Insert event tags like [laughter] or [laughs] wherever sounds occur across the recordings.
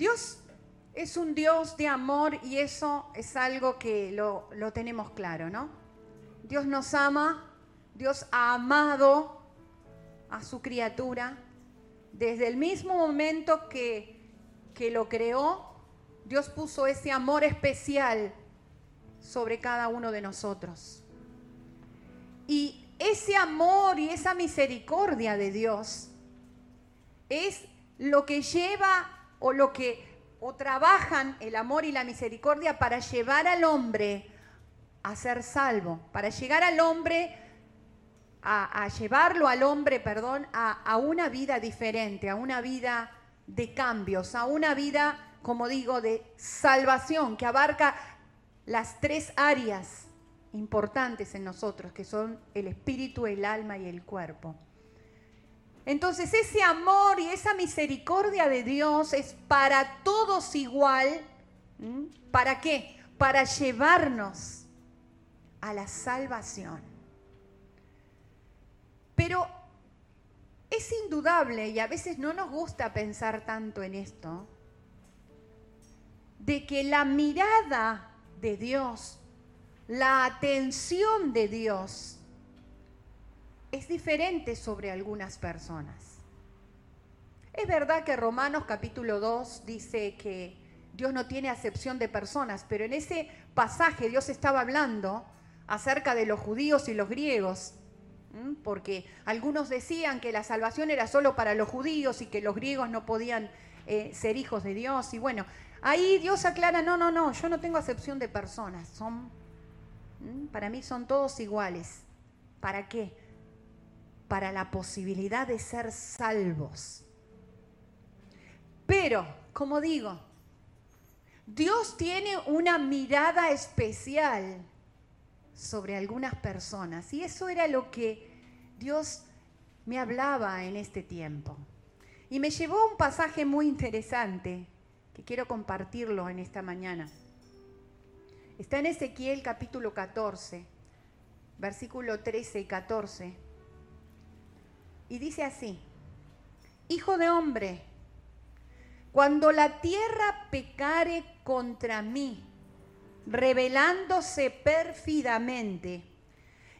Dios es un Dios de amor y eso es algo que lo, tenemos claro, ¿no? Dios nos ama, Dios ha amado a su criatura desde el mismo momento que, que lo creó, Dios puso ese amor especial sobre cada uno de nosotros. Y ese amor y esa misericordia de Dios es lo que lleva o lo que o trabajan el amor y la misericordia para llevar al hombre a ser salvo, para llegar al hombre a, llevarlo al hombre, perdón, a, a una vida diferente, a una vida de cambios, a una vida, como digo, de salvación que abarca las tres áreas importantes en nosotros, que son el espíritu, el alma y el cuerpo. Entonces ese amor y esa misericordia de Dios es para todos igual. ¿Para qué? Para llevarnos a la salvación. Pero es indudable, y a veces no nos gusta pensar tanto en esto, de que la mirada de Dios, la atención de Dios, es diferente sobre algunas personas. Es verdad que Romanos capítulo 2 dice que Dios no tiene acepción de personas, pero en ese pasaje Dios estaba hablando acerca de los judíos y los griegos, porque algunos decían que la salvación era solo para los judíos y que los griegos no podían eh, ser hijos de Dios. Y bueno, ahí Dios aclara, no, no, no, yo no tengo acepción de personas, son, para mí son todos iguales. ¿Para qué? Para la posibilidad de ser salvos. Pero, como digo, Dios tiene una mirada especial sobre algunas personas y eso era lo que Dios me hablaba en este tiempo. Y me llevó a un pasaje muy interesante que quiero compartirlo en esta mañana. Está en Ezequiel capítulo 14, versículo 13 y 14 y dice así, Hijo de hombre, cuando la tierra pecare contra mí, rebelándose pérfidamente,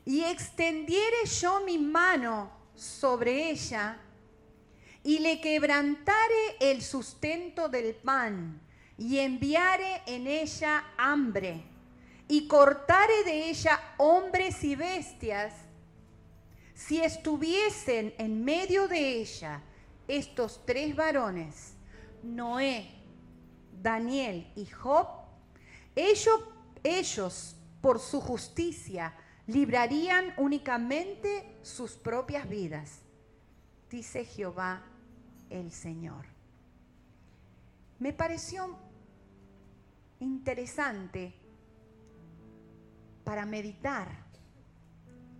y extendiere yo mi mano sobre ella, y le quebrantare el sustento del pan, y enviare en ella hambre, y cortare de ella hombres y bestias, si estuviesen en medio de ella estos tres varones, Noé, Daniel y Job, ellos, ellos por su justicia librarían únicamente sus propias vidas, dice Jehová el Señor. Me pareció interesante para meditar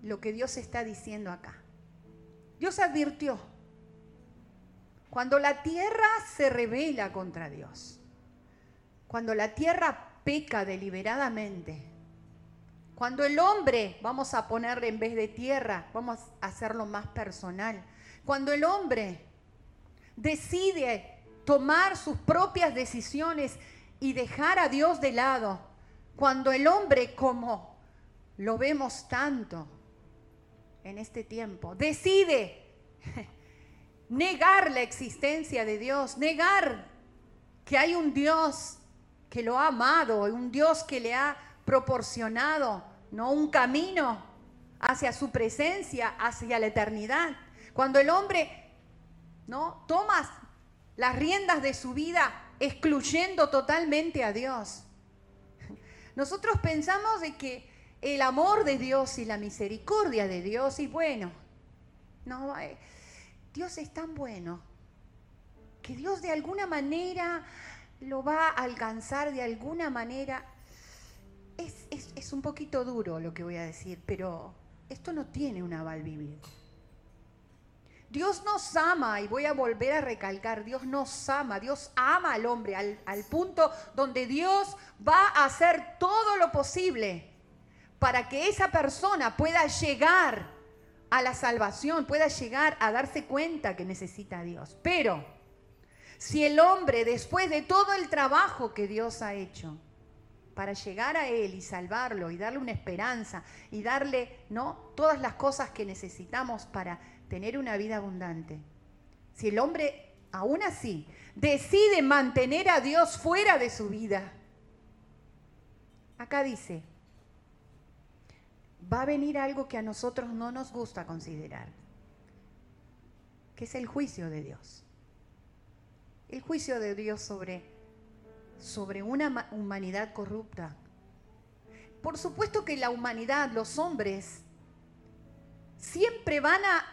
lo que Dios está diciendo acá. Dios advirtió, cuando la tierra se revela contra Dios, cuando la tierra peca deliberadamente, cuando el hombre, vamos a ponerle en vez de tierra, vamos a hacerlo más personal, cuando el hombre decide tomar sus propias decisiones y dejar a Dios de lado, cuando el hombre como lo vemos tanto, en este tiempo. Decide [laughs] negar la existencia de Dios, negar que hay un Dios que lo ha amado, un Dios que le ha proporcionado, no un camino hacia su presencia, hacia la eternidad. Cuando el hombre no toma las riendas de su vida excluyendo totalmente a Dios. [laughs] Nosotros pensamos de que el amor de Dios y la misericordia de Dios. Y bueno, no, eh, Dios es tan bueno que Dios de alguna manera lo va a alcanzar, de alguna manera. Es, es un poquito duro lo que voy a decir, pero esto no tiene un aval bíblico. Dios nos ama, y voy a volver a recalcar, Dios nos ama, Dios ama al hombre al, al, punto donde Dios va a hacer todo lo posible para que esa persona pueda llegar a la salvación, pueda llegar a darse cuenta que necesita a Dios. Pero Si el hombre, después de todo el trabajo que Dios ha hecho para llegar a Él y salvarlo y darle una esperanza y darle ¿no? todas las cosas que necesitamos para tener una vida abundante, si el hombre aún así decide mantener a Dios fuera de su vida, acá dice, va a venir algo que a nosotros no nos gusta considerar, que es el juicio de Dios el juicio de Dios sobre, sobre una humanidad corrupta. Por supuesto que la humanidad, los hombres, siempre van a,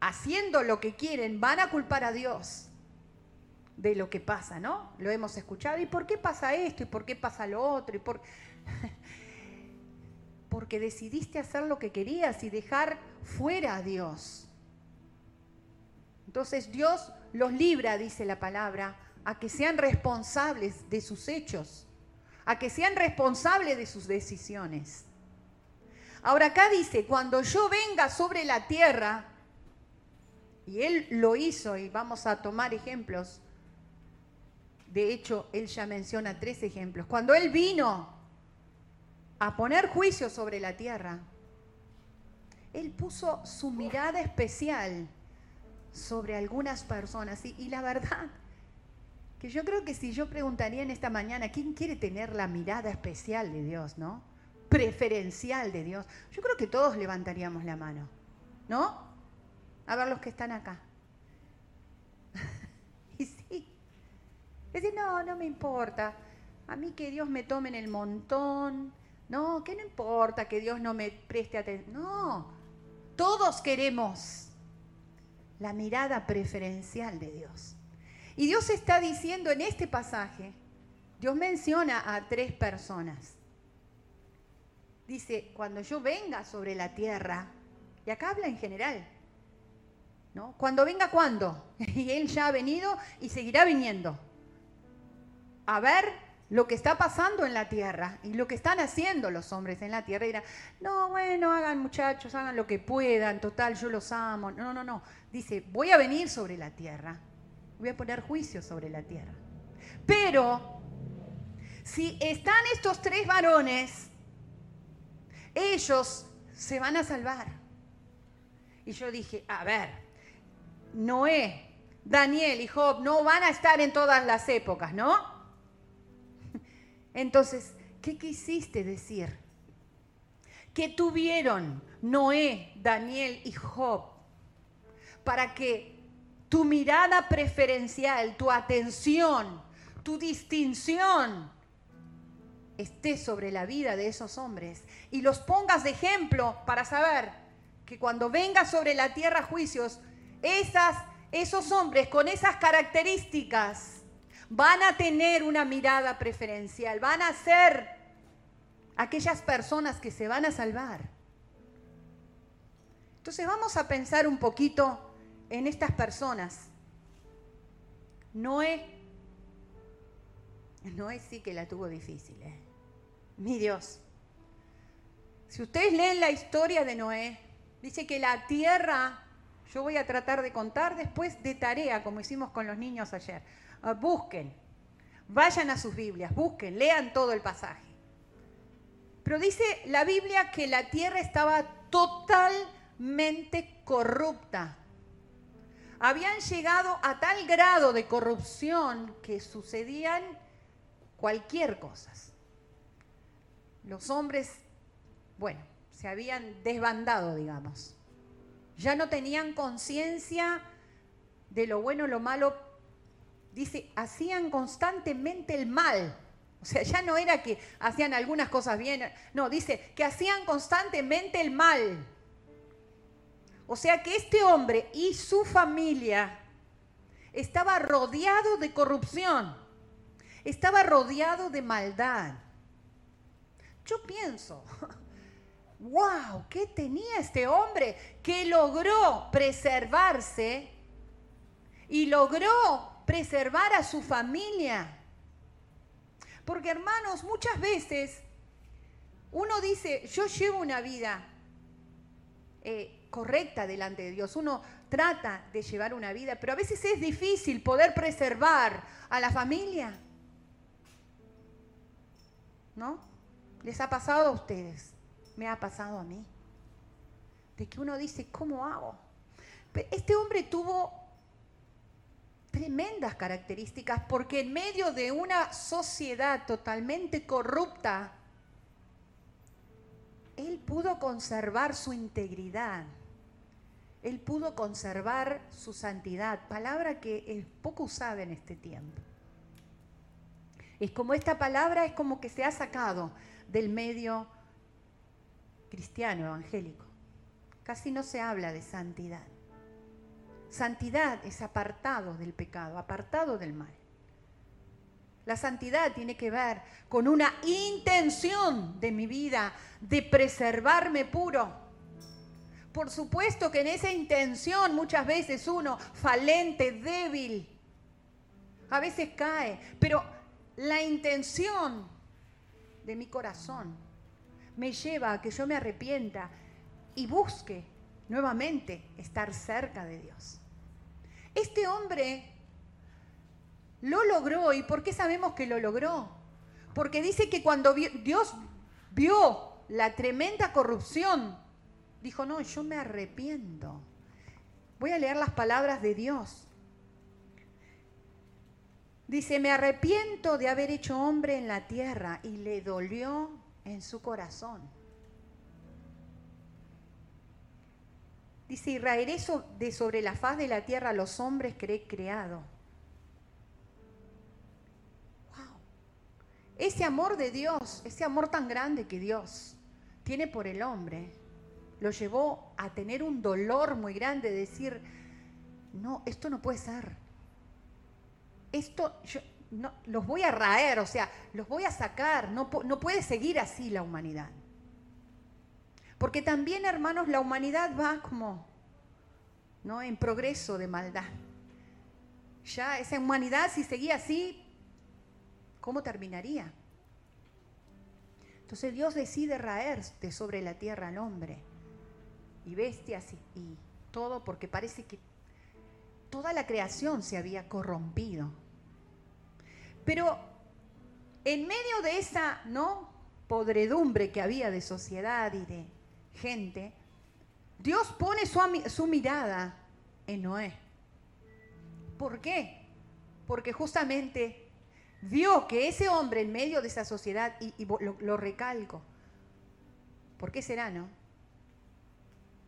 haciendo lo que quieren, van a culpar a Dios de lo que pasa, ¿no? Lo hemos escuchado. ¿Y por qué pasa esto? ¿Y por qué pasa lo otro? ¿Y por... [laughs] Porque decidiste hacer lo que querías y dejar fuera a Dios. Entonces Dios los libra, dice la palabra, a que sean responsables de sus hechos, a que sean responsables de sus decisiones. Ahora acá dice, cuando yo venga sobre la tierra, y él lo hizo, y vamos a tomar ejemplos, de hecho, él ya menciona tres ejemplos. Cuando él vino a poner juicio sobre la tierra, él puso su mirada especial sobre algunas personas. Y, la verdad, que yo creo que si yo preguntaría en esta mañana, ¿quién quiere tener la mirada especial de Dios, no? Preferencial de Dios. Yo creo que todos levantaríamos la mano, ¿no? A ver los que están acá. [laughs] y sí. Es decir, no, no me importa. A mí que Dios me tome en el montón. No, que no importa que Dios no me preste atención. No, todos queremos la mirada preferencial de Dios. Y Dios está diciendo en este pasaje, Dios menciona a tres personas. Dice, cuando yo venga sobre la tierra, y acá habla en general, ¿no? Cuando venga, ¿cuándo? [laughs] Y Él ya ha venido y seguirá viniendo. A ver lo que está pasando en la tierra y lo que están haciendo los hombres en la tierra. No, bueno, hagan muchachos, hagan lo que puedan, total, yo los amo. No, no, no. Dice, voy a venir sobre la tierra, voy a poner juicio sobre la tierra. Pero, si están estos tres varones, ellos se van a salvar. Y yo dije, a ver, Noé, Daniel y Job no van a estar en todas las épocas, ¿no? Entonces, ¿qué quisiste decir? ¿Qué tuvieron Noé, Daniel y Job para que tu mirada preferencial, tu atención, tu distinción esté sobre la vida de esos hombres y los pongas de ejemplo para saber que cuando venga sobre la tierra juicios, esas, esos hombres con esas características van a tener una mirada preferencial, van a ser aquellas personas que se van a salvar. Entonces vamos a pensar un poquito en estas personas. Noé, Noé sí que la tuvo difícil, ¿eh? mi Dios. Si ustedes leen la historia de Noé, dice que la tierra, yo voy a tratar de contar después de tarea, como hicimos con los niños ayer busquen, vayan a sus Biblias, busquen, lean todo el pasaje. Pero dice la Biblia que la tierra estaba totalmente corrupta. Habían llegado a tal grado de corrupción que sucedían cualquier cosa. Los hombres, bueno, se habían desbandado, digamos. Ya no tenían conciencia de lo bueno, lo malo dice, hacían constantemente el mal. O sea, ya no era que hacían algunas cosas bien, no, dice que hacían constantemente el mal. O sea que este hombre y su familia estaba rodeado de corrupción, estaba rodeado de maldad. Yo pienso, [laughs] wow, ¿qué tenía este hombre que logró preservarse y logró preservar a su familia. Porque hermanos, muchas veces uno dice, yo llevo una vida eh, correcta delante de Dios. Uno trata de llevar una vida, pero a veces es difícil poder preservar a la familia. ¿No? ¿Les ha pasado a ustedes? Me ha pasado a mí. De que uno dice, ¿cómo hago? este hombre tuvo tremendas características porque en medio de una sociedad totalmente corrupta, él pudo conservar su integridad. Él pudo conservar su santidad, palabra que es poco usada en este tiempo. Es como esta palabra es como que se ha sacado del medio cristiano evangélico. Casi no se habla de santidad. Santidad es apartado del pecado, apartado del mal. La santidad tiene que ver con una intención de mi vida de preservarme puro. Por supuesto que en esa intención muchas veces uno falente, débil, a veces cae, pero la intención de mi corazón me lleva a que yo me arrepienta y busque nuevamente estar cerca de Dios. Este hombre lo logró. ¿Y por qué sabemos que lo logró? Porque dice que cuando Dios vio la tremenda corrupción, dijo, no, yo me arrepiento. Voy a leer las palabras de Dios. Dice, me arrepiento de haber hecho hombre en la tierra y le dolió en su corazón. Dice, y raeré de sobre la faz de la tierra a los hombres que he creado Ese amor de Dios, ese amor tan grande que Dios tiene por el hombre, lo llevó a tener un dolor muy grande, decir, no, esto no puede ser. Esto, yo, no, los voy a raer, o sea, los voy a sacar, no, no puede seguir así la humanidad. Porque también, hermanos, la humanidad va como, ¿no? En progreso de maldad. Ya esa humanidad, si seguía así, ¿cómo terminaría? Entonces Dios decide raer de sobre la tierra al hombre y bestias y, y todo porque parece que toda la creación se había corrompido. Pero en medio de esa no podredumbre que había de sociedad y de gente, Dios pone su, mirada en Noé. ¿Por qué? Porque justamente vio que ese hombre en medio de esa sociedad, y, lo, recalco, ¿por qué será, no?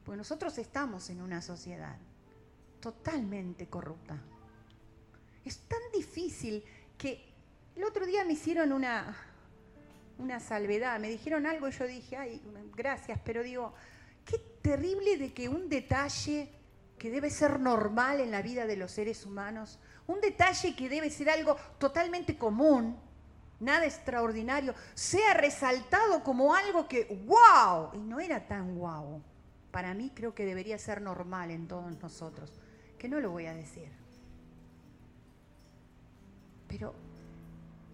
Pues nosotros estamos en una sociedad totalmente corrupta. Es tan difícil que el otro día me hicieron una, una salvedad, me dijeron algo y yo dije, ay, gracias, pero digo, qué terrible de que un detalle que debe ser normal en la vida de los seres humanos, un detalle que debe ser algo totalmente común, nada extraordinario, sea resaltado como algo que, wow, y no era tan wow. Para mí creo que debería ser normal en todos nosotros, que no lo voy a decir. Pero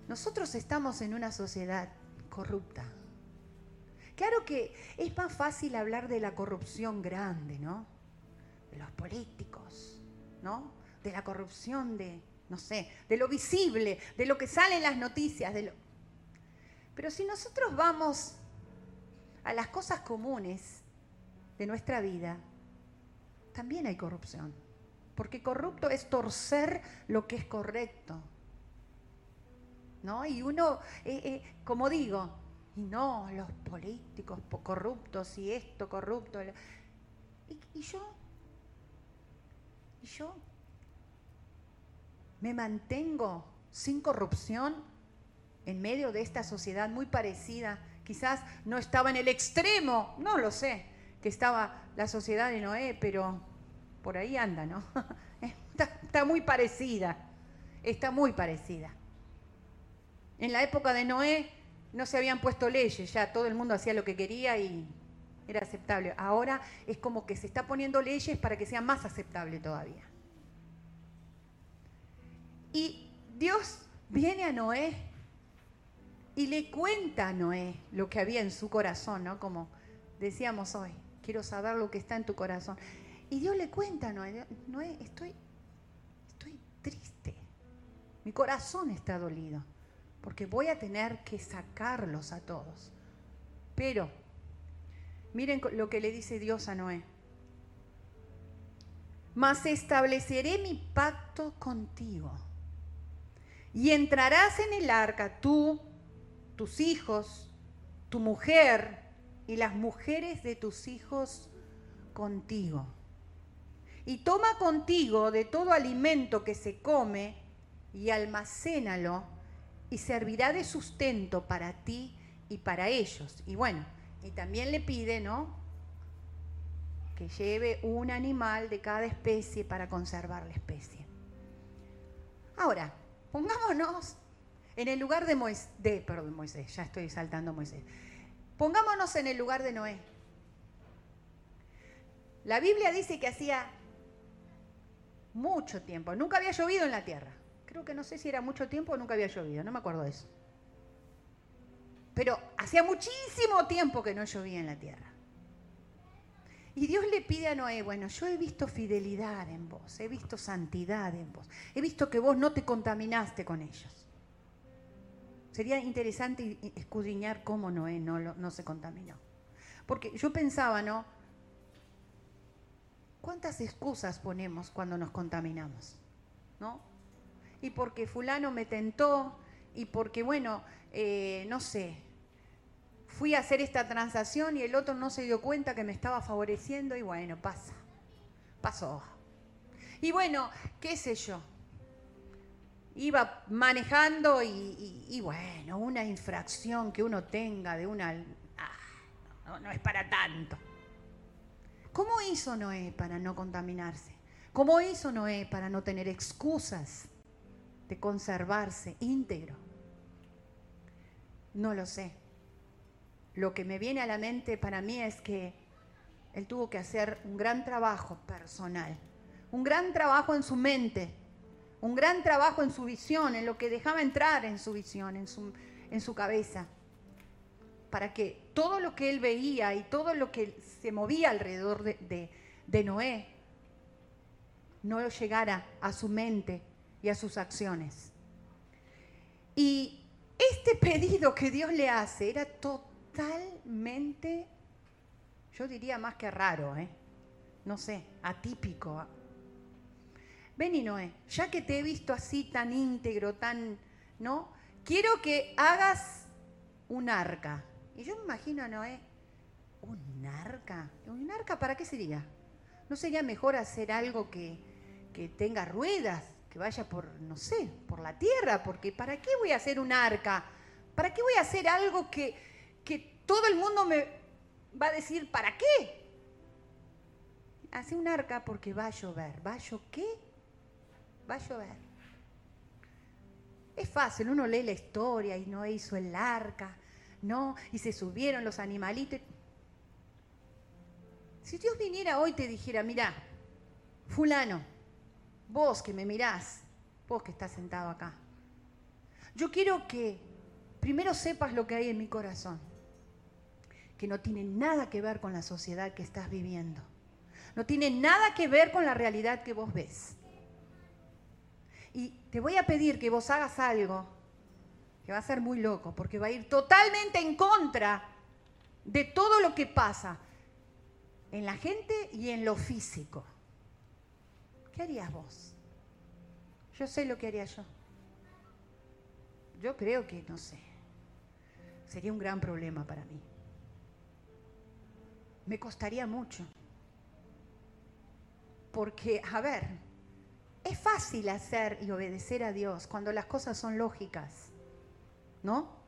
nosotros estamos en una sociedad corrupta. Claro que es más fácil hablar de la corrupción grande, ¿no? De los políticos, ¿no? de la corrupción, de, no sé, de lo visible, de lo que sale en las noticias. De lo... Pero si nosotros vamos a las cosas comunes de nuestra vida, también hay corrupción. Porque corrupto es torcer lo que es correcto. ¿No? Y uno, eh, eh, como digo, y no, los políticos corruptos y esto corrupto. y yo? ¿Y yo? me mantengo sin corrupción en medio de esta sociedad muy parecida. Quizás no estaba en el extremo, no lo sé, que estaba la sociedad de Noé, pero por ahí anda, ¿no? [laughs] Está, muy parecida, está muy parecida. En la época de Noé no se habían puesto leyes, ya todo el mundo hacía lo que quería y era aceptable. Ahora es como que se está poniendo leyes para que sea más aceptable todavía. Y Dios viene a Noé y le cuenta a Noé lo que había en su corazón, ¿no? Como decíamos hoy. quiero saber lo que está en tu corazón. Y Dios le cuenta a Noé, Noé, estoy, estoy triste, mi corazón está dolido, porque voy a tener que sacarlos a todos. Pero, miren lo que le dice Dios a Noé. Mas estableceré mi pacto contigo. Y entrarás en el arca tú, tus hijos, tu mujer y las mujeres de tus hijos contigo. Y toma contigo de todo alimento que se come y almacénalo y servirá de sustento para ti y para ellos. Y bueno, y también le pide, ¿no? Que lleve un animal de cada especie para conservar la especie. Ahora, pongámonos en el lugar de Moisés, de, perdón, Moisés, ya estoy saltando Moisés. Pongámonos en el lugar de Noé. La Biblia dice que hacía mucho tiempo, nunca había llovido en la tierra. Creo que no sé si era mucho tiempo o nunca había llovido, no me acuerdo de eso. Pero hacía muchísimo tiempo que no llovía en la tierra. Y Dios le pide a Noé, bueno, yo he visto fidelidad en vos, he visto santidad en vos, he visto que vos no te contaminaste con ellos. Sería interesante escudriñar cómo Noé no, no se contaminó. Porque yo pensaba, ¿no? ¿Cuántas excusas ponemos cuando nos contaminamos? ¿No? Y porque fulano me tentó, y porque, bueno, eh, no sé, fui a hacer esta transacción y el otro no se dio cuenta que me estaba favoreciendo y bueno, pasa, pasó. Y bueno, qué sé yo, iba manejando y, bueno, una infracción que uno tenga de una... Ah, no, es para tanto. ¿Cómo hizo Noé para no contaminarse? ¿Cómo hizo Noé para no tener excusas de conservarse íntegro? No lo sé. Lo que me viene a la mente para mí es que él tuvo que hacer un gran trabajo personal, un gran trabajo en su mente, un gran trabajo en su visión, en lo que dejaba entrar en su visión, en su, en su cabeza, para que todo lo que él veía y todo lo que se movía alrededor de, de Noé no llegara a su mente y a sus acciones. Y este pedido que Dios le hace era totalmente, yo diría más que raro, ¿eh? no sé, atípico, ven y Noé, ya que te he visto así tan íntegro, tan, ¿no? Quiero que hagas un arca. Y yo me imagino a Noé, ¿un arca? ¿Un arca para qué sería? ¿No sería mejor hacer algo que, que tenga ruedas, que vaya por, no sé, por la tierra? Porque ¿para qué voy a hacer un arca? ¿Para qué voy a hacer algo que, que todo el mundo me va a decir, ¿para qué? Hace un arca porque va a llover. ¿Va a llover qué? va a llover. Es fácil, uno lee la historia y no hizo el arca, ¿no? Y se subieron los animalitos. Si Dios viniera hoy y te dijera, mira, fulano, vos que me mirás, vos que estás sentado acá, yo quiero que primero sepas lo que hay en mi corazón, que no tiene nada que ver con la sociedad que estás viviendo, no tiene nada que ver con la realidad que vos ves. Y te voy a pedir que vos hagas algo que va a ser muy loco, porque va a ir totalmente en contra de todo lo que pasa en la gente y en lo físico. ¿Qué harías vos? Yo sé lo que haría yo. Yo creo que, no sé, sería un gran problema para mí. Me costaría mucho. Porque, a ver, es fácil hacer y obedecer a Dios cuando las cosas son lógicas, ¿no?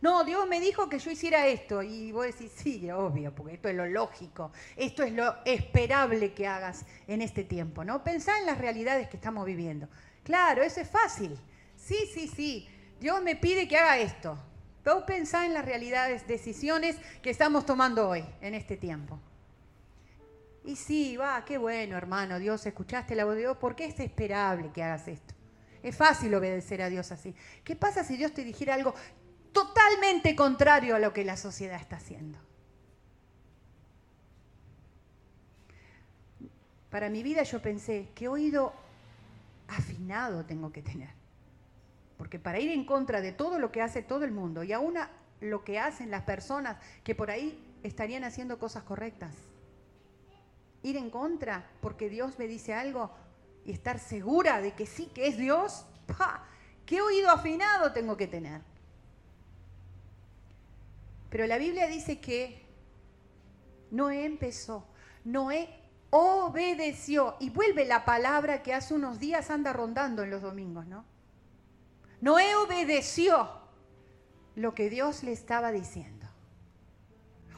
No, Dios me dijo que yo hiciera esto y vos decís, sí, obvio, porque esto es lo lógico, esto es lo esperable que hagas en este tiempo, ¿no? Pensá en las realidades que estamos viviendo. Claro, eso es fácil. Sí, sí, sí, Dios me pide que haga esto. Vos pensá en las realidades, decisiones que estamos tomando hoy, en este tiempo. Y sí, va, qué bueno, hermano, Dios, escuchaste la voz de Dios, porque es esperable que hagas esto. Es fácil obedecer a Dios así. ¿Qué pasa si Dios te dijera algo totalmente contrario a lo que la sociedad está haciendo? para mi vida yo pensé, ¿qué oído afinado tengo que tener? Porque para ir en contra de todo lo que hace todo el mundo y aún lo que hacen las personas que por ahí estarían haciendo cosas correctas, ir en contra porque Dios me dice algo y estar segura de que sí, que es Dios, ¿qué oído afinado tengo que tener? Pero la Biblia dice que Noé empezó, Noé obedeció y vuelve la palabra que hace unos días anda rondando en los domingos, ¿no? Noé obedeció lo que Dios le estaba diciendo.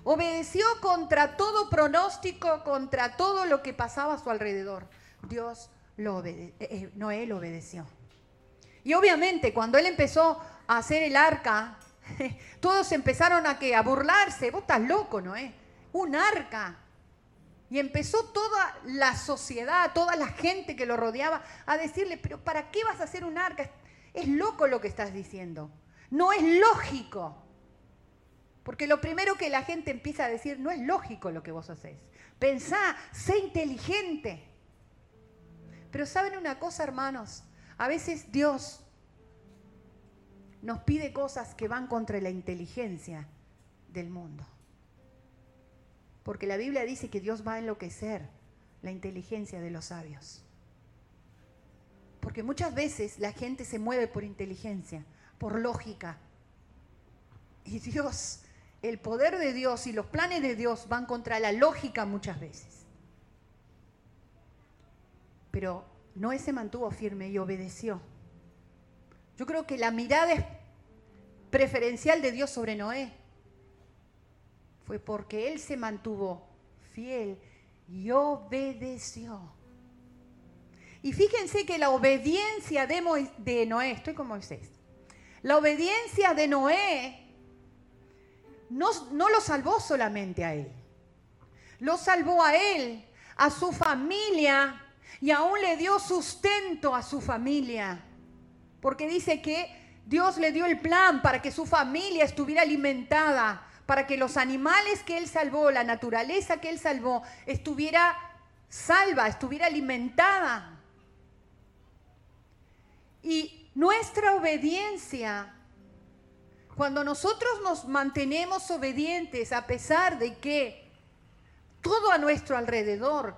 Obedeció contra todo pronóstico, contra todo lo que pasaba a su alrededor. Dios eh, eh, Noé lo obedeció. Y obviamente cuando él empezó a hacer el arca, [laughs] todos empezaron a, a burlarse. Vos estás loco, Noé. Un arca. Y empezó toda la sociedad, toda la gente que lo rodeaba a decirle, pero ¿para qué vas a hacer un arca? Es loco lo que estás diciendo. No es lógico. Porque lo primero que la gente empieza a decir, no es lógico lo que vos haces. Pensá, sé inteligente. Pero ¿saben una cosa, hermanos? A veces Dios nos pide cosas que van contra la inteligencia del mundo. Porque la Biblia dice que Dios va a enloquecer la inteligencia de los sabios. Porque muchas veces la gente se mueve por inteligencia, por lógica. Y Dios, el poder de Dios y los planes de Dios van contra la lógica muchas veces. Pero Noé se mantuvo firme y obedeció. Yo creo que la mirada preferencial de Dios sobre Noé fue porque él se mantuvo fiel y obedeció. Y fíjense que la obediencia de, Noé, estoy con Moisés, la obediencia de Noé no, no lo salvó solamente a él, lo salvó a él, a su familia y aún le dio sustento a su familia. Porque dice que Dios le dio el plan para que su familia estuviera alimentada, para que los animales que Él salvó, la naturaleza que Él salvó, estuviera salva, estuviera alimentada. Y nuestra obediencia, cuando nosotros nos mantenemos obedientes a pesar de que todo a nuestro alrededor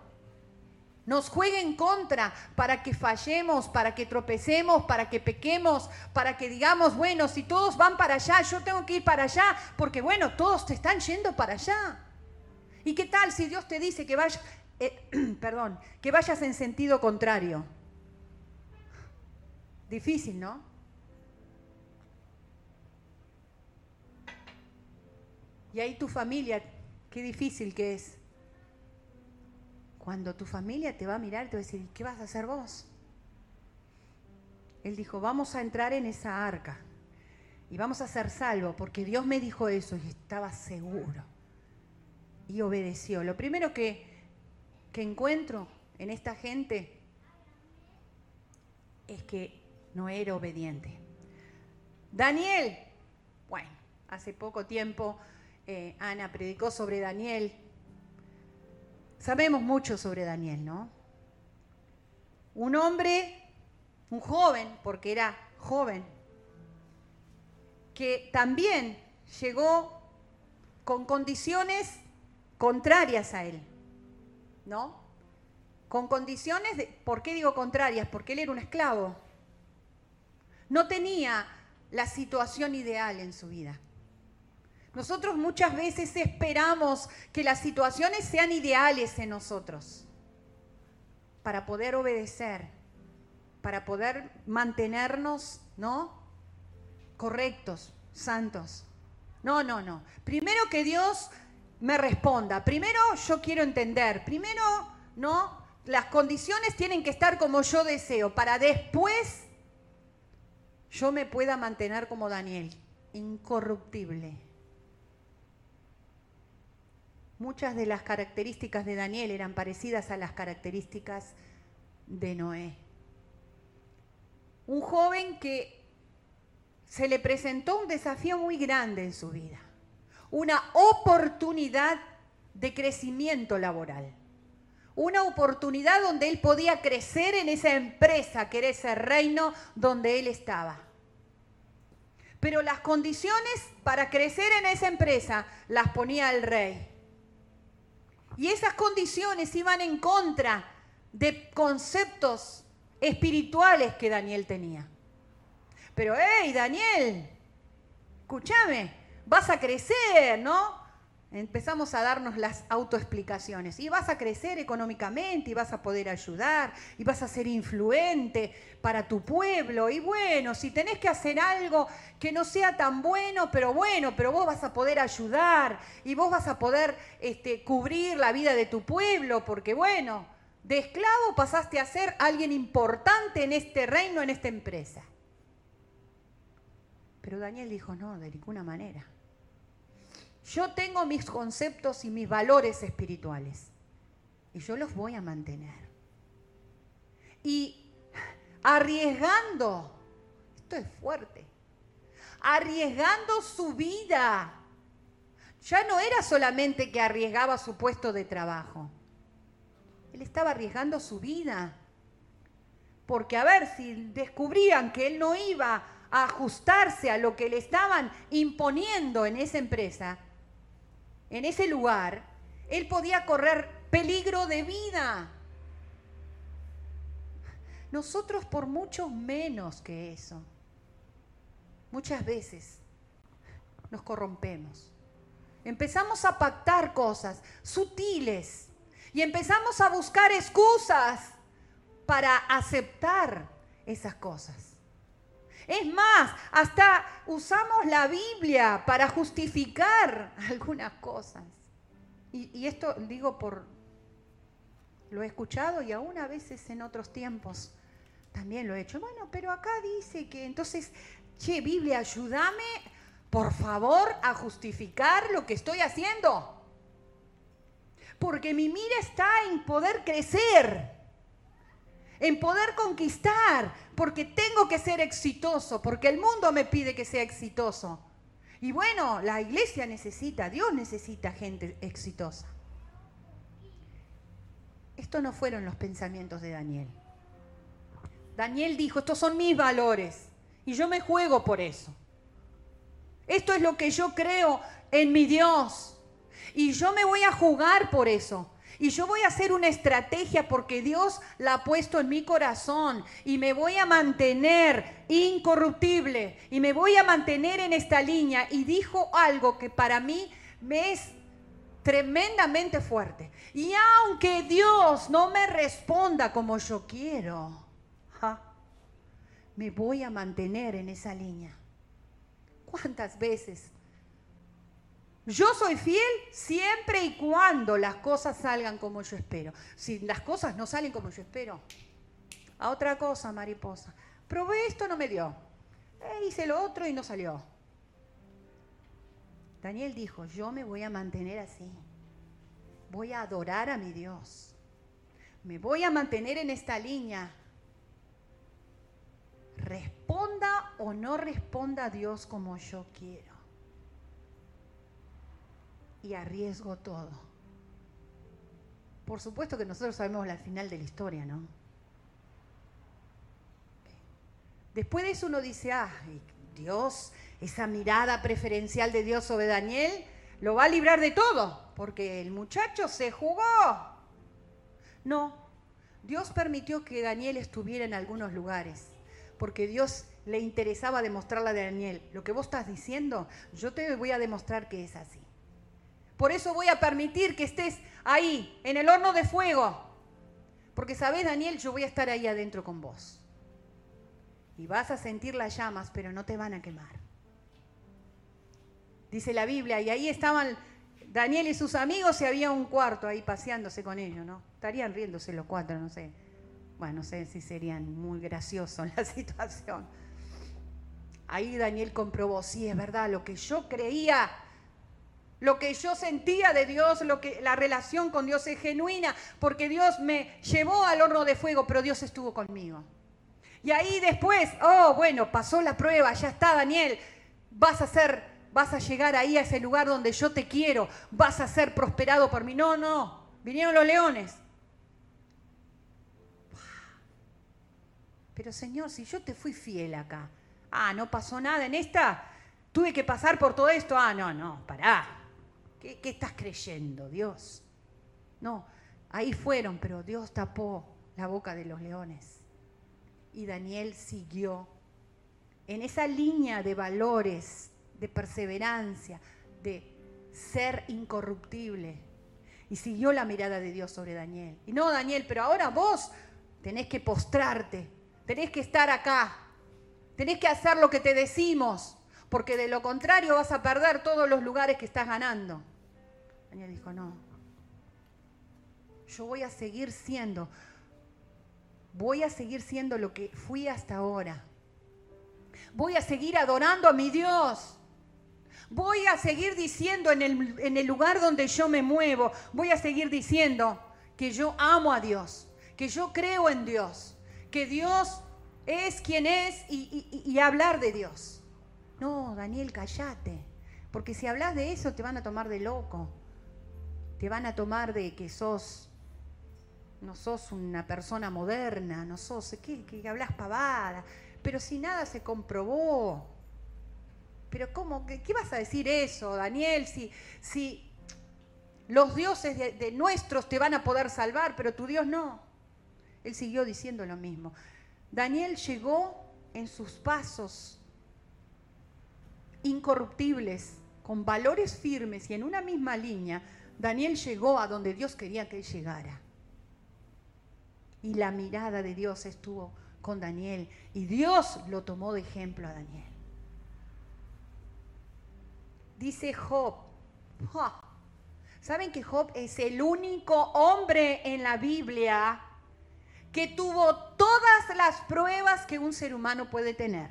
nos juegue en contra para que fallemos, para que tropecemos, para que pequemos, para que digamos, bueno, si todos van para allá, yo tengo que ir para allá, porque bueno, todos te están yendo para allá. ¿Y qué tal si Dios te dice que vayas, eh, [clears throat] perdón, que vayas en sentido contrario? Difícil, ¿no? Y ahí tu familia, qué difícil que es. Cuando tu familia te va a mirar, te va a decir, ¿qué vas a hacer vos? Él dijo, vamos a entrar en esa arca y vamos a ser salvos, porque Dios me dijo eso y estaba seguro. Y obedeció. Lo primero que, que encuentro en esta gente es que no era obediente. Daniel, bueno, hace poco tiempo eh, Ana predicó sobre Daniel. Sabemos mucho sobre Daniel, ¿no? Un hombre, un joven, porque era joven, que también llegó con condiciones contrarias a él, ¿no? Con condiciones de, ¿por qué digo contrarias? Porque él era un esclavo no tenía la situación ideal en su vida. Nosotros muchas veces esperamos que las situaciones sean ideales en nosotros para poder obedecer, para poder mantenernos, ¿no? Correctos, santos. No, no, no. Primero que Dios me responda. Primero yo quiero entender. Primero, ¿no? Las condiciones tienen que estar como yo deseo para después yo me pueda mantener como Daniel, incorruptible. Muchas de las características de Daniel eran parecidas a las características de Noé. Un joven que se le presentó un desafío muy grande en su vida, una oportunidad de crecimiento laboral, una oportunidad donde él podía crecer en esa empresa, que era ese reino donde él estaba. Pero las condiciones para crecer en esa empresa las ponía el rey. Y esas condiciones iban en contra de conceptos espirituales que Daniel tenía. Pero, hey, Daniel, escúchame, vas a crecer, ¿no? Empezamos a darnos las autoexplicaciones. Y vas a crecer económicamente, y vas a poder ayudar, y vas a ser influente para tu pueblo. Y bueno, si tenés que hacer algo que no sea tan bueno, pero bueno, pero vos vas a poder ayudar, y vos vas a poder este, cubrir la vida de tu pueblo, porque bueno, de esclavo pasaste a ser alguien importante en este reino, en esta empresa. Pero Daniel dijo, no, de ninguna manera. Yo tengo mis conceptos y mis valores espirituales y yo los voy a mantener. Y arriesgando, esto es fuerte, arriesgando su vida. Ya no era solamente que arriesgaba su puesto de trabajo, él estaba arriesgando su vida. Porque a ver si descubrían que él no iba a ajustarse a lo que le estaban imponiendo en esa empresa, en ese lugar, él podía correr peligro de vida. Nosotros por mucho menos que eso, muchas veces nos corrompemos. Empezamos a pactar cosas sutiles y empezamos a buscar excusas para aceptar esas cosas. Es más, hasta usamos la Biblia para justificar [laughs] algunas cosas. Y, esto digo por, lo he escuchado y aún a veces en otros tiempos también lo he hecho. Bueno, pero acá dice que entonces, che, Biblia, ayúdame, por favor, a justificar lo que estoy haciendo. Porque mi mira está en poder crecer en poder conquistar, porque tengo que ser exitoso, porque el mundo me pide que sea exitoso. Y bueno, la iglesia necesita, Dios necesita gente exitosa. Estos no fueron los pensamientos de Daniel. Daniel dijo, estos son mis valores y yo me juego por eso. Esto es lo que yo creo en mi Dios y yo me voy a jugar por eso. Y yo voy a hacer una estrategia porque Dios la ha puesto en mi corazón y me voy a mantener incorruptible y me voy a mantener en esta línea. Y dijo algo que para mí me es tremendamente fuerte. Y aunque Dios no me responda como yo quiero, me voy a mantener en esa línea. ¿Cuántas veces yo soy fiel siempre y cuando las cosas salgan como yo espero. Si las cosas no salen como yo espero, a otra cosa, mariposa. Probé esto, no me dio. Eh, hice lo otro y no salió. Daniel dijo, yo me voy a mantener así. Voy a adorar a mi Dios. Me voy a mantener en esta línea. Responda o no responda a Dios como yo quiero y arriesgo todo. Por supuesto que nosotros sabemos la final de la historia, ¿no? Después de eso uno dice, ah, Dios, esa mirada preferencial de Dios sobre Daniel, lo va a librar de todo, porque el muchacho se jugó. No, Dios permitió que Daniel estuviera en algunos lugares, porque Dios le interesaba demostrarle a Daniel, lo que vos estás diciendo, yo te voy a demostrar que es así. Por eso voy a permitir que estés ahí, en el horno de fuego. Porque sabes, Daniel, yo voy a estar ahí adentro con vos. Y vas a sentir las llamas, pero no te van a quemar. Dice la Biblia, y ahí estaban Daniel y sus amigos y había un cuarto ahí paseándose con ellos, ¿no? Estarían riéndose los cuatro, no sé. Bueno, no sé si serían muy graciosos [laughs] la situación. Ahí Daniel comprobó, sí, es verdad, lo que yo creía lo que yo sentía de Dios, lo que, la relación con Dios es genuina, porque Dios me llevó al horno de fuego, pero Dios estuvo conmigo. Y ahí después, oh, bueno, pasó la prueba, ya está Daniel, vas a ser, vas a llegar ahí a ese lugar donde yo te quiero, vas a ser prosperado por mí. No, no, vinieron los leones. Pero Señor, si yo te fui fiel acá, ah, no pasó nada en esta, tuve que pasar por todo esto, ah, no, no, pará, ¿Qué, estás creyendo, Dios? No, ahí fueron, pero Dios tapó la boca de los leones. Y Daniel siguió en esa línea de valores, de perseverancia, de ser incorruptible. Y siguió la mirada de Dios sobre Daniel. Y no, Daniel, pero ahora vos tenés que postrarte, tenés que estar acá, tenés que hacer lo que te decimos, porque de lo contrario vas a perder todos los lugares que estás ganando. Daniel dijo, no, yo voy a seguir siendo, voy a seguir siendo lo que fui hasta ahora. Voy a seguir adorando a mi Dios. Voy a seguir diciendo en el, en el, lugar donde yo me muevo, voy a seguir diciendo que yo amo a Dios, que yo creo en Dios, que Dios es quien es y, y, hablar de Dios. No, Daniel, callate, porque si hablas de eso te van a tomar de loco, te van a tomar de que sos no sos una persona moderna, no sos, ¿qué? que hablas pavada, pero si nada se comprobó. Pero ¿cómo? ¿Qué, vas a decir eso, Daniel? Si, si los dioses de nuestros te van a poder salvar, pero tu Dios no. Él siguió diciendo lo mismo. Daniel llegó en sus pasos incorruptibles, con valores firmes y en una misma línea, Daniel llegó a donde Dios quería que él llegara. Y la mirada de Dios estuvo con Daniel. Y Dios lo tomó de ejemplo a Daniel. Dice Job. ¿Saben que Job es el único hombre en la Biblia que tuvo todas las pruebas que un ser humano puede tener?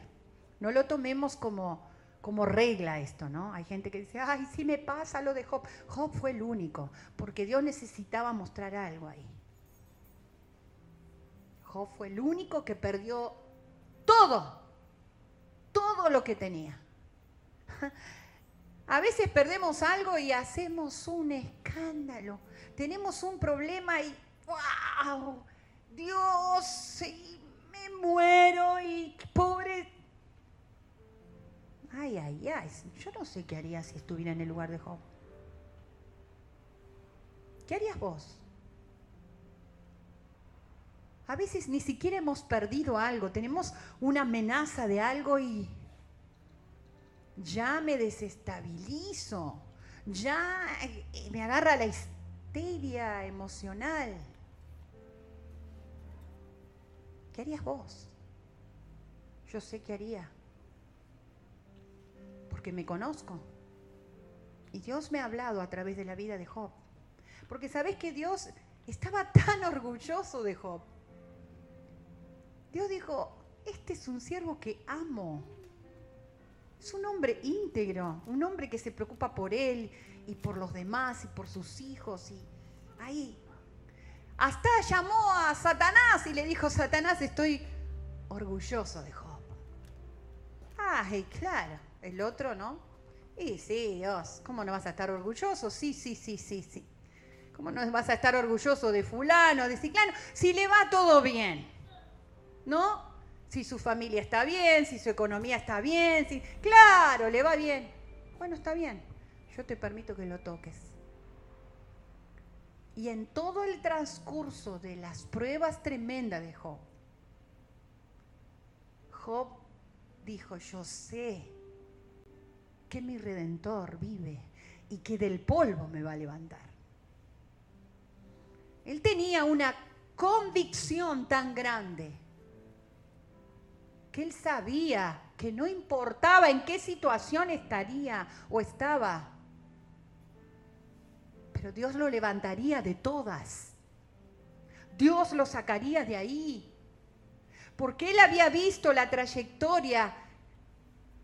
No lo tomemos como, como regla esto, ¿no? Hay gente que dice, ay, sí me pasa lo de Job. Job fue el único, porque Dios necesitaba mostrar algo ahí. Job fue el único que perdió todo, todo lo que tenía. [laughs] A veces perdemos algo y hacemos un escándalo. Tenemos un problema y ¡wow! Dios, me muero y pobre. Ay, ay, ay. Yo no sé qué haría si estuviera en el lugar de Job. ¿Qué harías vos? A veces ni siquiera hemos perdido algo, tenemos una amenaza de algo y ya me desestabilizo, ya eh, me agarra la histeria emocional. ¿Qué harías vos? Yo sé qué haría, porque me conozco. Y Dios me ha hablado a través de la vida de Job. Porque sabes que Dios estaba tan orgulloso de Job Dios dijo, este es un siervo que amo. Es un hombre íntegro, un hombre que se preocupa por él y por los demás y por sus hijos. Y ahí. Hasta llamó a Satanás y le dijo, Satanás, estoy orgulloso de Job. Ay, claro, el otro, ¿no? Y sí, Dios, ¿cómo no vas a estar orgulloso? Sí, sí, sí, sí, sí. ¿Cómo no vas a estar orgulloso de fulano, de ciclano? Si le va todo bien. ¿no? Si su familia está bien, si su economía está bien, si... Claro, le va bien. Bueno, está bien. Yo te permito que lo toques. Y en todo el transcurso de las pruebas tremendas de Job, Job dijo, yo sé que mi redentor vive y que del polvo me va a levantar. Él tenía una convicción tan grande que él sabía que no importaba en qué situación estaría o estaba, pero Dios lo levantaría de todas. Dios lo sacaría de ahí. Porque él había visto la trayectoria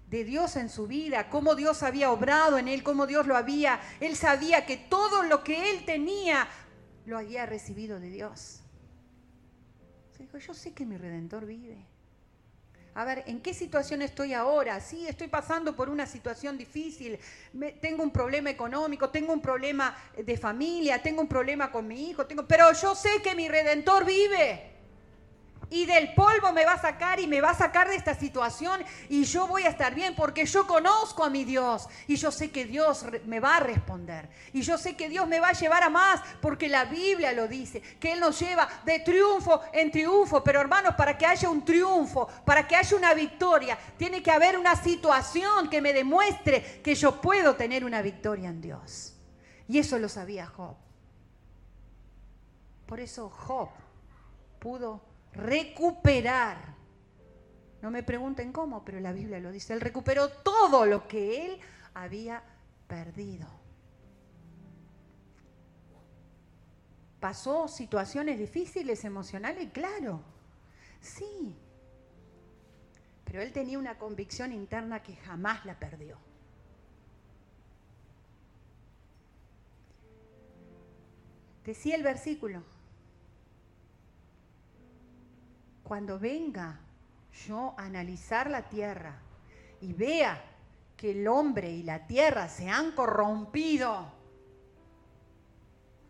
de Dios en su vida, cómo Dios había obrado en él, cómo Dios lo había, él sabía que todo lo que él tenía lo había recibido de Dios. Se dijo, yo sé que mi redentor vive a ver, ¿en qué situación estoy ahora? Sí, estoy pasando por una situación difícil, tengo un problema económico, tengo un problema de familia, tengo un problema con mi hijo, pero yo sé que mi redentor vive. Y del polvo me va a sacar y me va a sacar de esta situación y yo voy a estar bien porque yo conozco a mi Dios y yo sé que Dios me va a responder y yo sé que Dios me va a llevar a más porque la Biblia lo dice, que Él nos lleva de triunfo en triunfo, pero hermanos, para que haya un triunfo, para que haya una victoria, tiene que haber una situación que me demuestre que yo puedo tener una victoria en Dios. Y eso lo sabía Job. Por eso Job pudo recuperar. No me pregunten cómo, pero la Biblia lo dice. Él recuperó todo lo que él había perdido. ¿Pasó situaciones difíciles emocionales? Claro, sí. Pero él tenía una convicción interna que jamás la perdió. Decía el versículo, cuando venga yo a analizar la tierra y vea que el hombre y la tierra se han corrompido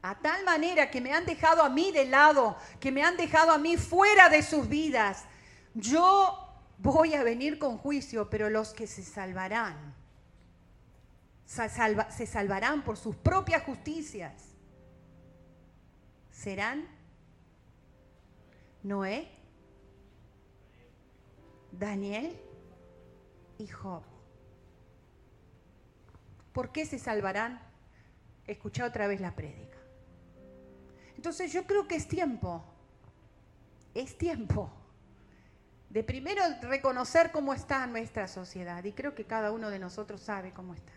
a tal manera que me han dejado a mí de lado, que me han dejado a mí fuera de sus vidas, yo voy a venir con juicio, pero los que se salvarán, se salvarán por sus propias justicias, serán Noé, Daniel y Job. ¿Por qué se salvarán? Escucha otra vez la prédica. Entonces yo creo que es tiempo, es tiempo de primero reconocer cómo está nuestra sociedad. Y creo que cada uno de nosotros sabe cómo está.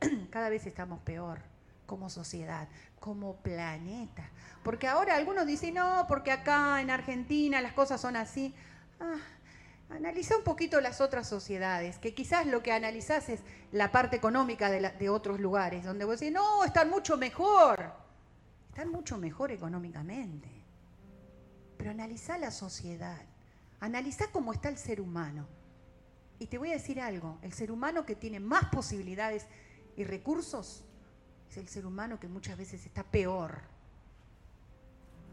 [clears throat] Cada vez estamos peor como sociedad, como planeta. Porque ahora algunos dicen, no, porque acá en Argentina las cosas son así. Ah, Analiza un poquito las otras sociedades, que quizás lo que analizás es la parte económica de, otros lugares, donde vos decís, no, están mucho mejor. Están mucho mejor económicamente. Pero analiza la sociedad. Analiza cómo está el ser humano. Y te voy a decir algo, el ser humano que tiene más posibilidades y recursos es el ser humano que muchas veces está peor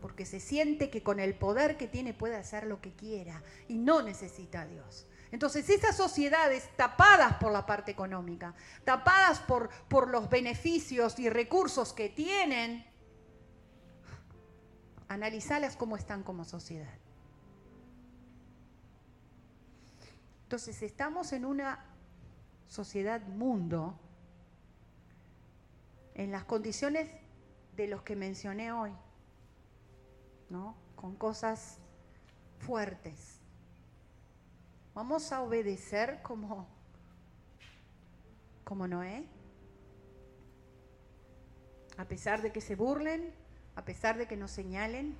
porque se siente que con el poder que tiene puede hacer lo que quiera y no necesita a Dios. Entonces esas sociedades tapadas por la parte económica, tapadas por, por los beneficios y recursos que tienen, analizalas cómo están como sociedad. Entonces estamos en una sociedad mundo en las condiciones de los que mencioné hoy. Con cosas fuertes. Vamos a obedecer como, como Noé. A pesar de que se burlen, a pesar de que nos señalen.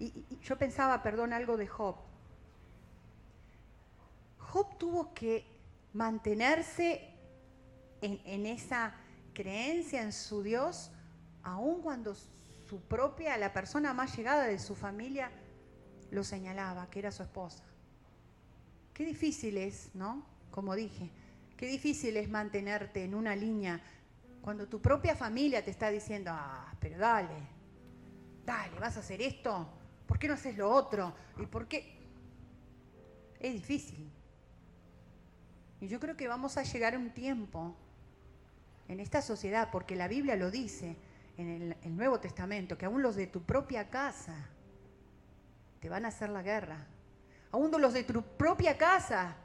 Y, yo pensaba, perdón, algo de Job. Job tuvo que mantenerse en, en, esa creencia en su Dios, aun cuando su propia, la persona más llegada de su familia, lo señalaba, que era su esposa. Qué difícil es, ¿no? Como dije, qué difícil es mantenerte en una línea cuando tu propia familia te está diciendo, ah, pero dale, dale, vas a hacer esto, ¿por qué no haces lo otro? ¿Y por qué? Es difícil. Y yo creo que vamos a llegar a un tiempo en esta sociedad, porque la Biblia lo dice, en el, Nuevo Testamento, que aún los de tu propia casa te van a hacer la guerra. Aún los de tu propia casa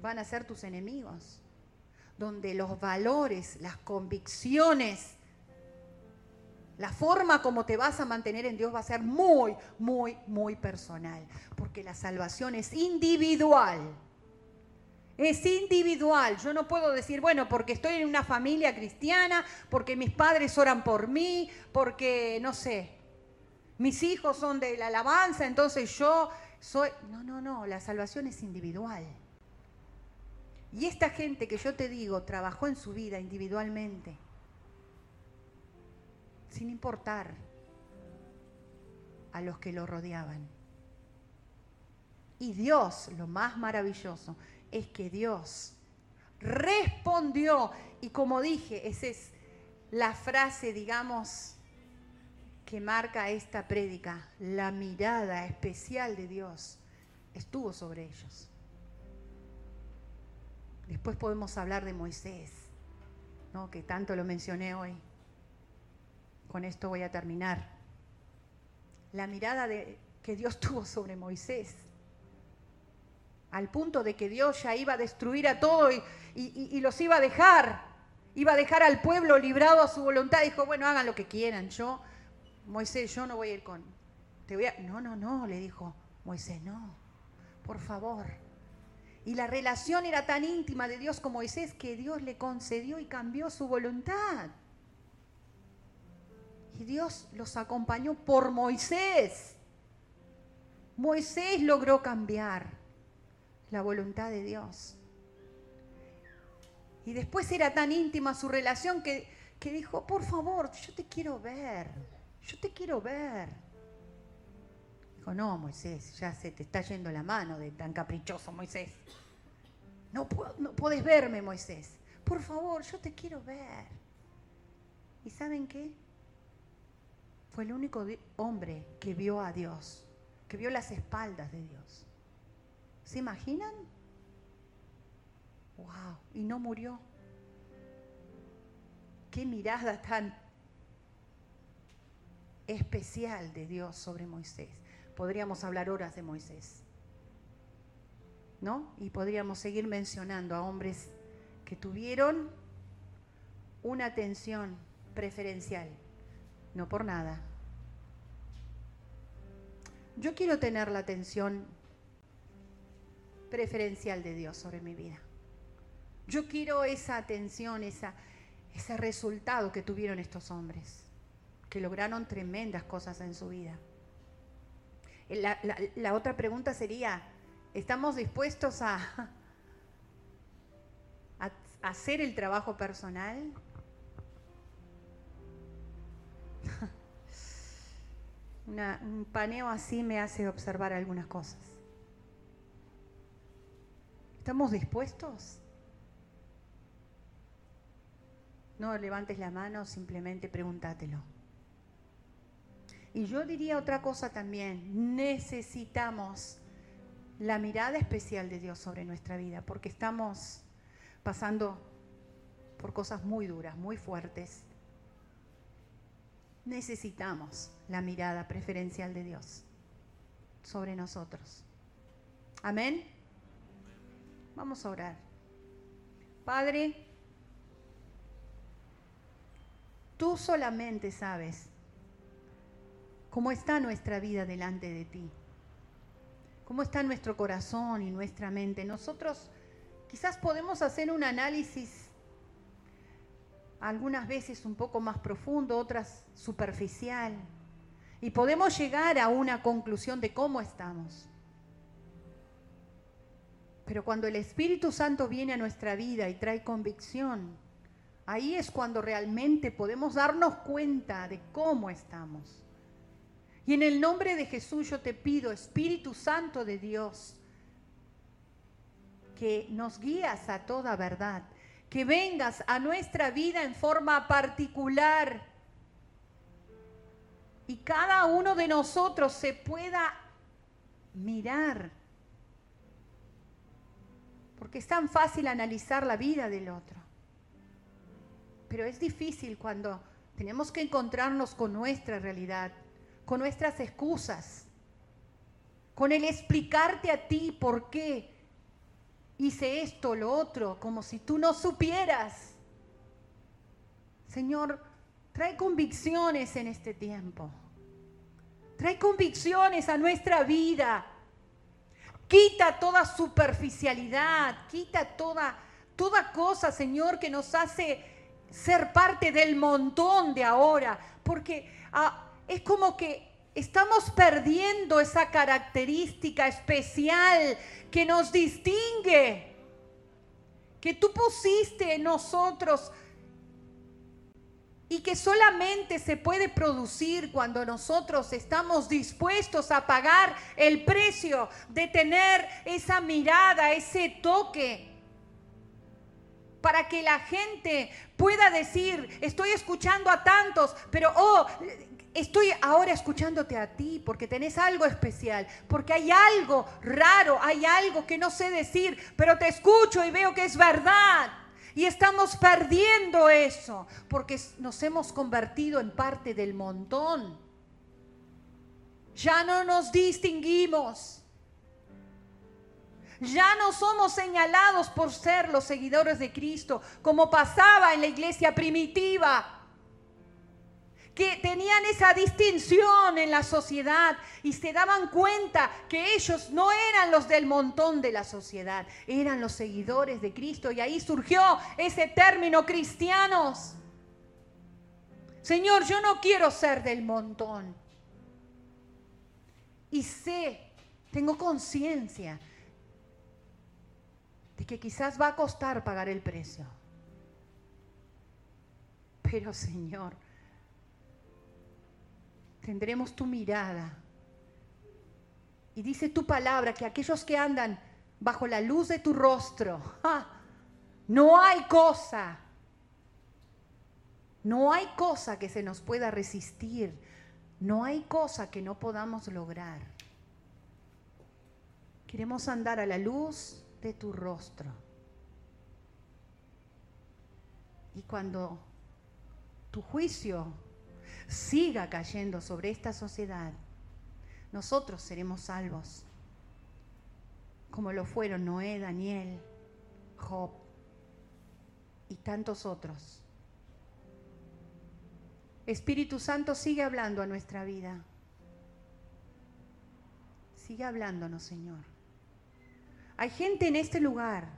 van a ser tus enemigos. Donde los valores, las convicciones, la forma como te vas a mantener en Dios va a ser muy, muy, muy personal. Porque la salvación es individual. Es individual. Yo no puedo decir, bueno, porque estoy en una familia cristiana, porque mis padres oran por mí, porque, no sé, mis hijos son de la alabanza, entonces yo soy... No, no, no, la salvación es individual. Y esta gente que yo te digo trabajó en su vida individualmente, sin importar a los que lo rodeaban. Y Dios, lo más maravilloso, es que Dios respondió. Y como dije, esa es la frase, digamos, que marca esta prédica, la mirada especial de Dios estuvo sobre ellos. Después podemos hablar de Moisés, ¿no? que tanto lo mencioné hoy. Con esto voy a terminar. La mirada de, que Dios tuvo sobre Moisés, al punto de que Dios ya iba a destruir a todo y, los iba a dejar, iba a dejar al pueblo librado a su voluntad. Dijo, bueno, hagan lo que quieran, yo, Moisés, yo no voy a ir con... Te voy a... No, no, no, le dijo Moisés, no, por favor, y la relación era tan íntima de Dios con Moisés que Dios le concedió y cambió su voluntad. Y Dios los acompañó por Moisés. Moisés logró cambiar la voluntad de Dios. Y después era tan íntima su relación que, que dijo, por favor, yo te quiero ver, yo te quiero ver. Dijo, no, Moisés, ya se te está yendo la mano de tan caprichoso, Moisés. No, no puedes verme, Moisés. Por favor, yo te quiero ver. ¿Y saben qué? Fue el único hombre que vio a Dios, que vio las espaldas de Dios. ¿Se imaginan? ¡Wow! Y no murió. Qué mirada tan especial de Dios sobre Moisés podríamos hablar horas de Moisés. ¿No? Y podríamos seguir mencionando a hombres que tuvieron una atención preferencial, no por nada. Yo quiero tener la atención preferencial de Dios sobre mi vida. Yo quiero esa atención, esa, ese resultado que tuvieron estos hombres, que lograron tremendas cosas en su vida. La, otra pregunta sería, ¿estamos dispuestos a, a, hacer el trabajo personal? [laughs] un paneo así me hace observar algunas cosas. ¿Estamos dispuestos? No levantes la mano, simplemente pregúntatelo. Y yo diría otra cosa también, necesitamos la mirada especial de Dios sobre nuestra vida, porque estamos pasando por cosas muy duras, muy fuertes. Necesitamos la mirada preferencial de Dios sobre nosotros. Amén. Vamos a orar. Padre, tú solamente sabes ¿Cómo está nuestra vida delante de ti? ¿Cómo está nuestro corazón y nuestra mente? Nosotros quizás podemos hacer un análisis algunas veces un poco más profundo, otras superficial, y podemos llegar a una conclusión de cómo estamos. Pero cuando el Espíritu Santo viene a nuestra vida y trae convicción, ahí es cuando realmente podemos darnos cuenta de cómo estamos. Y en el nombre de Jesús yo te pido, Espíritu Santo de Dios, que nos guías a toda verdad, que vengas a nuestra vida en forma particular y cada uno de nosotros se pueda mirar. Porque es tan fácil analizar la vida del otro. Pero es difícil cuando tenemos que encontrarnos con nuestra realidad con nuestras excusas, con el explicarte a ti por qué hice esto, lo otro, como si tú no supieras. Señor, trae convicciones en este tiempo. Trae convicciones a nuestra vida. Quita toda superficialidad, quita toda, toda cosa, Señor, que nos hace ser parte del montón de ahora. Porque ah, es como que estamos perdiendo esa característica especial que nos distingue, que tú pusiste en nosotros y que solamente se puede producir cuando nosotros estamos dispuestos a pagar el precio de tener esa mirada, ese toque para que la gente pueda decir, estoy escuchando a tantos, pero oh, estoy ahora escuchándote a ti porque tenés algo especial, porque hay algo raro, hay algo que no sé decir, pero te escucho y veo que es verdad. Y estamos perdiendo eso porque nos hemos convertido en parte del montón. Ya no nos distinguimos. Ya no somos señalados por ser los seguidores de Cristo, como pasaba en la iglesia primitiva, que tenían esa distinción en la sociedad y se daban cuenta que ellos no eran los del montón de la sociedad, eran los seguidores de Cristo. Y ahí surgió ese término cristianos. Señor, yo no quiero ser del montón. Y sé, tengo conciencia de que quizás va a costar pagar el precio. Pero Señor, tendremos tu mirada. Y dice tu palabra que aquellos que andan bajo la luz de tu rostro, [laughs] no hay cosa, no hay cosa que se nos pueda resistir, no hay cosa que no podamos lograr. Queremos andar a la luz de tu rostro. Y cuando tu juicio siga cayendo sobre esta sociedad, nosotros seremos salvos, como lo fueron Noé, Daniel, Job y tantos otros. Espíritu Santo sigue hablando a nuestra vida. Sigue hablándonos, Señor. Hay gente en este lugar.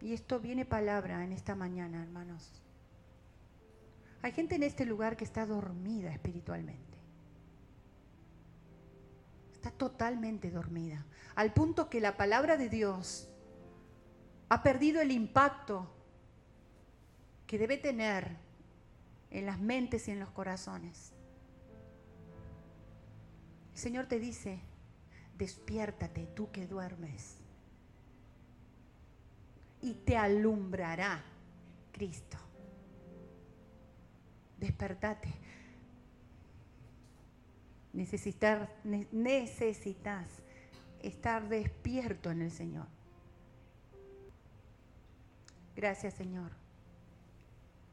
Y esto viene palabra en esta mañana, hermanos. Hay gente en este lugar que está dormida espiritualmente. Está totalmente dormida. Al punto que la palabra de Dios ha perdido el impacto que debe tener en las mentes y en los corazones. El Señor te dice, despiértate tú que duermes y te alumbrará Cristo. Despertate. Necesitar, necesitas estar despierto en el Señor. Gracias Señor.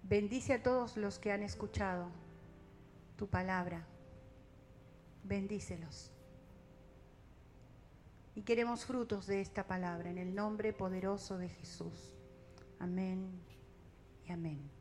Bendice a todos los que han escuchado tu palabra. Bendícelos y queremos frutos de esta palabra en el nombre poderoso de Jesús. Amén y amén.